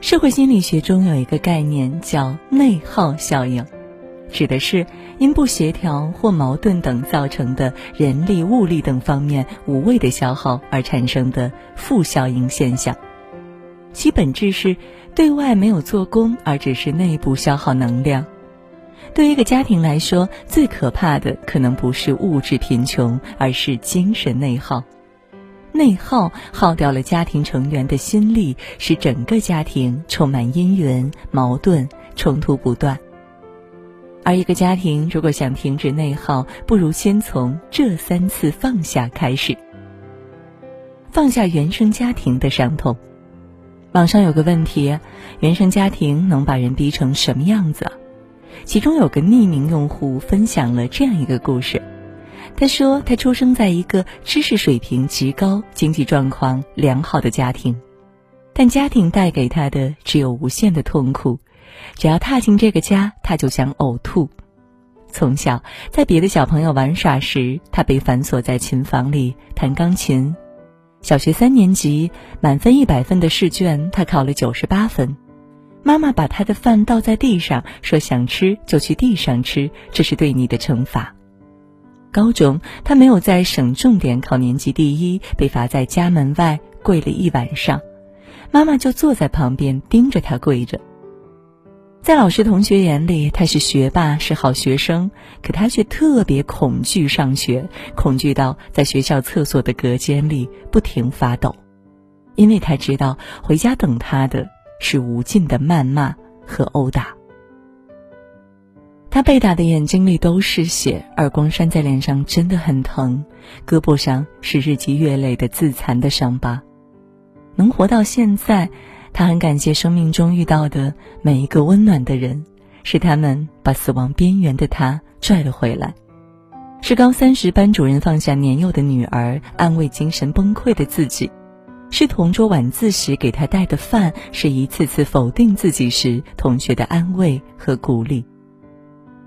社会心理学中有一个概念叫内耗效应，指的是因不协调或矛盾等造成的人力、物力等方面无谓的消耗而产生的负效应现象。其本质是对外没有做功，而只是内部消耗能量。对于一个家庭来说，最可怕的可能不是物质贫穷，而是精神内耗。内耗耗掉了家庭成员的心力，使整个家庭充满阴云、矛盾、冲突不断。而一个家庭如果想停止内耗，不如先从这三次放下开始。放下原生家庭的伤痛。网上有个问题：原生家庭能把人逼成什么样子？其中有个匿名用户分享了这样一个故事。他说，他出生在一个知识水平极高、经济状况良好的家庭，但家庭带给他的只有无限的痛苦。只要踏进这个家，他就想呕吐。从小，在别的小朋友玩耍时，他被反锁在琴房里弹钢琴。小学三年级，满分一百分的试卷，他考了九十八分。妈妈把他的饭倒在地上，说：“想吃就去地上吃，这是对你的惩罚。”高中，他没有在省重点考年级第一，被罚在家门外跪了一晚上，妈妈就坐在旁边盯着他跪着。在老师同学眼里，他是学霸，是好学生，可他却特别恐惧上学，恐惧到在学校厕所的隔间里不停发抖，因为他知道回家等他的是无尽的谩骂和殴打。他被打的眼睛里都是血，耳光扇在脸上真的很疼，胳膊上是日积月累的自残的伤疤。能活到现在，他很感谢生命中遇到的每一个温暖的人，是他们把死亡边缘的他拽了回来。是高三时班主任放下年幼的女儿，安慰精神崩溃的自己；是同桌晚自习给他带的饭，是一次次否定自己时同学的安慰和鼓励。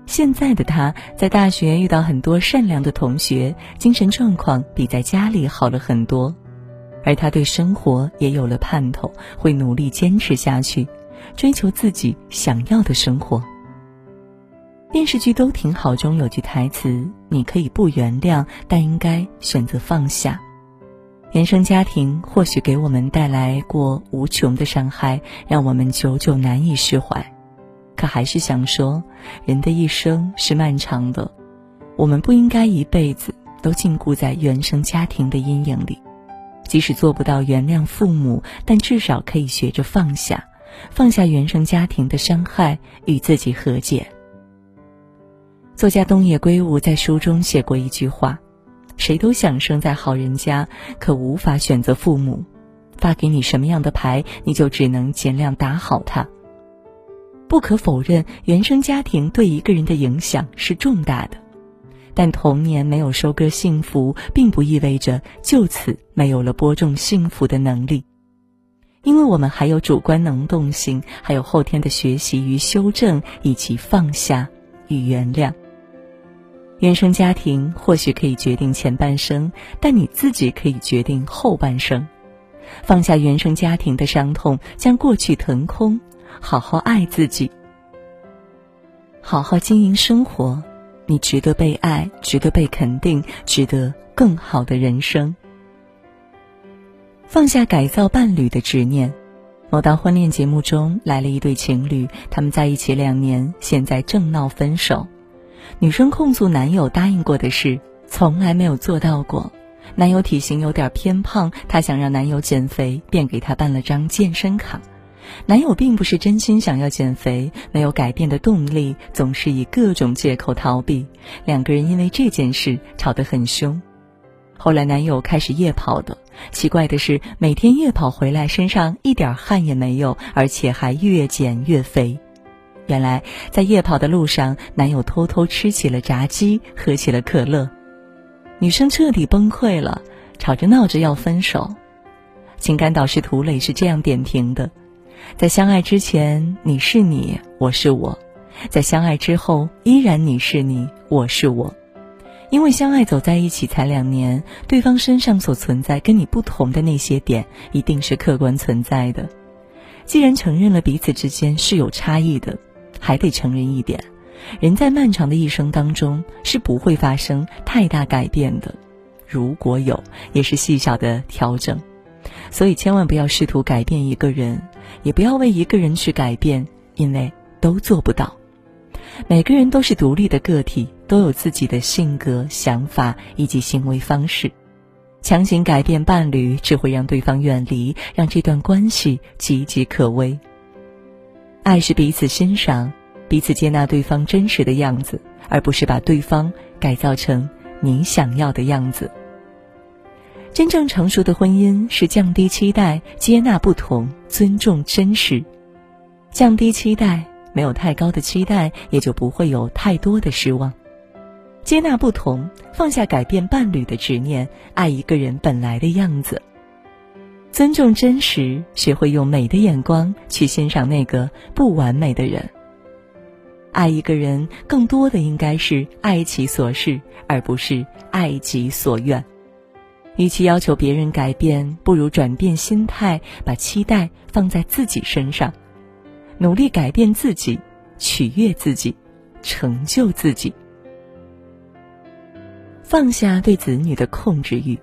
现在的他在大学遇到很多善良的同学，精神状况比在家里好了很多，而他对生活也有了盼头，会努力坚持下去，追求自己想要的生活。电视剧都挺好中有句台词：“你可以不原谅，但应该选择放下。”原生家庭或许给我们带来过无穷的伤害，让我们久久难以释怀。可还是想说，人的一生是漫长的，我们不应该一辈子都禁锢在原生家庭的阴影里。即使做不到原谅父母，但至少可以学着放下，放下原生家庭的伤害，与自己和解。作家东野圭吾在书中写过一句话：“谁都想生在好人家，可无法选择父母。发给你什么样的牌，你就只能尽量打好它。”不可否认，原生家庭对一个人的影响是重大的，但童年没有收割幸福，并不意味着就此没有了播种幸福的能力，因为我们还有主观能动性，还有后天的学习与修正，以及放下与原谅。原生家庭或许可以决定前半生，但你自己可以决定后半生。放下原生家庭的伤痛，将过去腾空。好好爱自己，好好经营生活，你值得被爱，值得被肯定，值得更好的人生。放下改造伴侣的执念。某档婚恋节目中来了一对情侣，他们在一起两年，现在正闹分手。女生控诉男友答应过的事从来没有做到过，男友体型有点偏胖，她想让男友减肥，便给他办了张健身卡。男友并不是真心想要减肥，没有改变的动力，总是以各种借口逃避。两个人因为这件事吵得很凶。后来男友开始夜跑的，奇怪的是，每天夜跑回来身上一点汗也没有，而且还越减越肥。原来在夜跑的路上，男友偷偷吃起了炸鸡，喝起了可乐。女生彻底崩溃了，吵着闹着要分手。情感导师涂磊是这样点评的。在相爱之前，你是你，我是我；在相爱之后，依然你是你，我是我。因为相爱走在一起才两年，对方身上所存在跟你不同的那些点，一定是客观存在的。既然承认了彼此之间是有差异的，还得承认一点：人在漫长的一生当中是不会发生太大改变的，如果有，也是细小的调整。所以千万不要试图改变一个人，也不要为一个人去改变，因为都做不到。每个人都是独立的个体，都有自己的性格、想法以及行为方式。强行改变伴侣，只会让对方远离，让这段关系岌岌可危。爱是彼此欣赏，彼此接纳对方真实的样子，而不是把对方改造成你想要的样子。真正成熟的婚姻是降低期待，接纳不同，尊重真实。降低期待，没有太高的期待，也就不会有太多的失望。接纳不同，放下改变伴侣的执念，爱一个人本来的样子。尊重真实，学会用美的眼光去欣赏那个不完美的人。爱一个人，更多的应该是爱其所是，而不是爱己所愿。与其要求别人改变，不如转变心态，把期待放在自己身上，努力改变自己，取悦自己，成就自己。放下对子女的控制欲。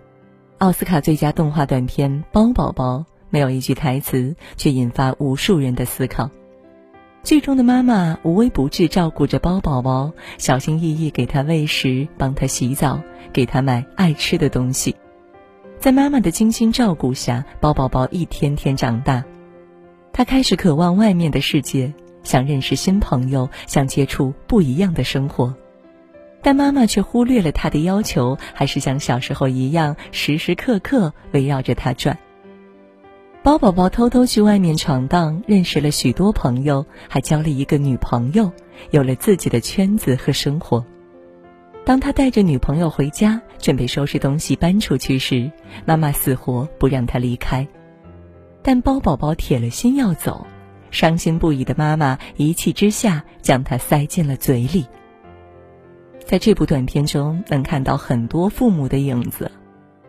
奥斯卡最佳动画短片《包宝宝》没有一句台词，却引发无数人的思考。剧中的妈妈无微不至照顾着包宝宝，小心翼翼给他喂食，帮他洗澡，给他买爱吃的东西。在妈妈的精心照顾下，包宝宝一天天长大。他开始渴望外面的世界，想认识新朋友，想接触不一样的生活。但妈妈却忽略了他的要求，还是像小时候一样，时时刻刻围绕着他转。包宝宝偷偷去外面闯荡，认识了许多朋友，还交了一个女朋友，有了自己的圈子和生活。当他带着女朋友回家，准备收拾东西搬出去时，妈妈死活不让他离开。但包宝宝铁了心要走，伤心不已的妈妈一气之下将他塞进了嘴里。在这部短片中，能看到很多父母的影子，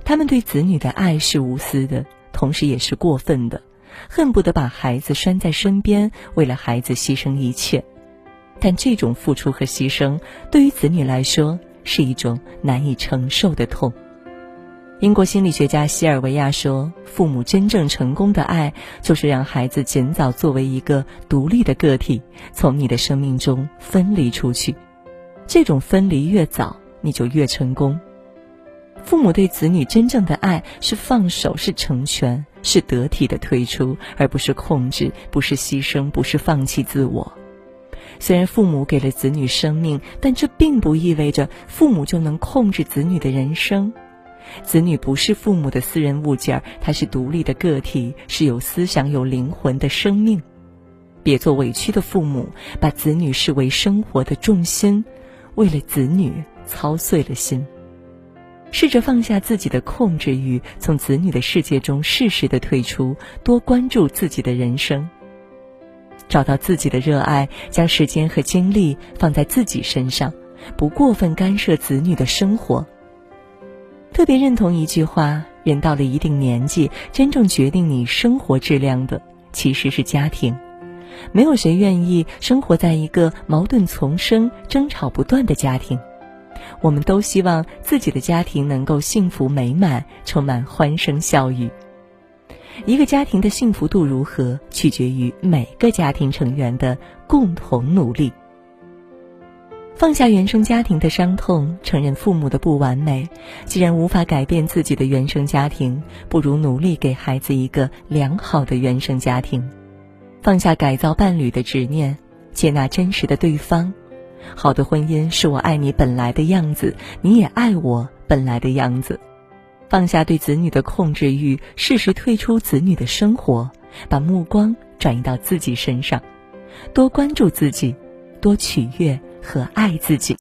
他们对子女的爱是无私的，同时也是过分的，恨不得把孩子拴在身边，为了孩子牺牲一切。但这种付出和牺牲，对于子女来说是一种难以承受的痛。英国心理学家西尔维亚说：“父母真正成功的爱，就是让孩子尽早作为一个独立的个体，从你的生命中分离出去。”这种分离越早，你就越成功。父母对子女真正的爱是放手，是成全，是得体的退出，而不是控制，不是牺牲，不是放弃自我。虽然父母给了子女生命，但这并不意味着父母就能控制子女的人生。子女不是父母的私人物件儿，他是独立的个体，是有思想、有灵魂的生命。别做委屈的父母，把子女视为生活的重心。为了子女操碎了心，试着放下自己的控制欲，从子女的世界中适时的退出，多关注自己的人生，找到自己的热爱，将时间和精力放在自己身上，不过分干涉子女的生活。特别认同一句话：人到了一定年纪，真正决定你生活质量的，其实是家庭。没有谁愿意生活在一个矛盾丛生、争吵不断的家庭。我们都希望自己的家庭能够幸福美满，充满欢声笑语。一个家庭的幸福度如何，取决于每个家庭成员的共同努力。放下原生家庭的伤痛，承认父母的不完美。既然无法改变自己的原生家庭，不如努力给孩子一个良好的原生家庭。放下改造伴侣的执念，接纳真实的对方。好的婚姻是我爱你本来的样子，你也爱我本来的样子。放下对子女的控制欲，适时退出子女的生活，把目光转移到自己身上，多关注自己，多取悦和爱自己。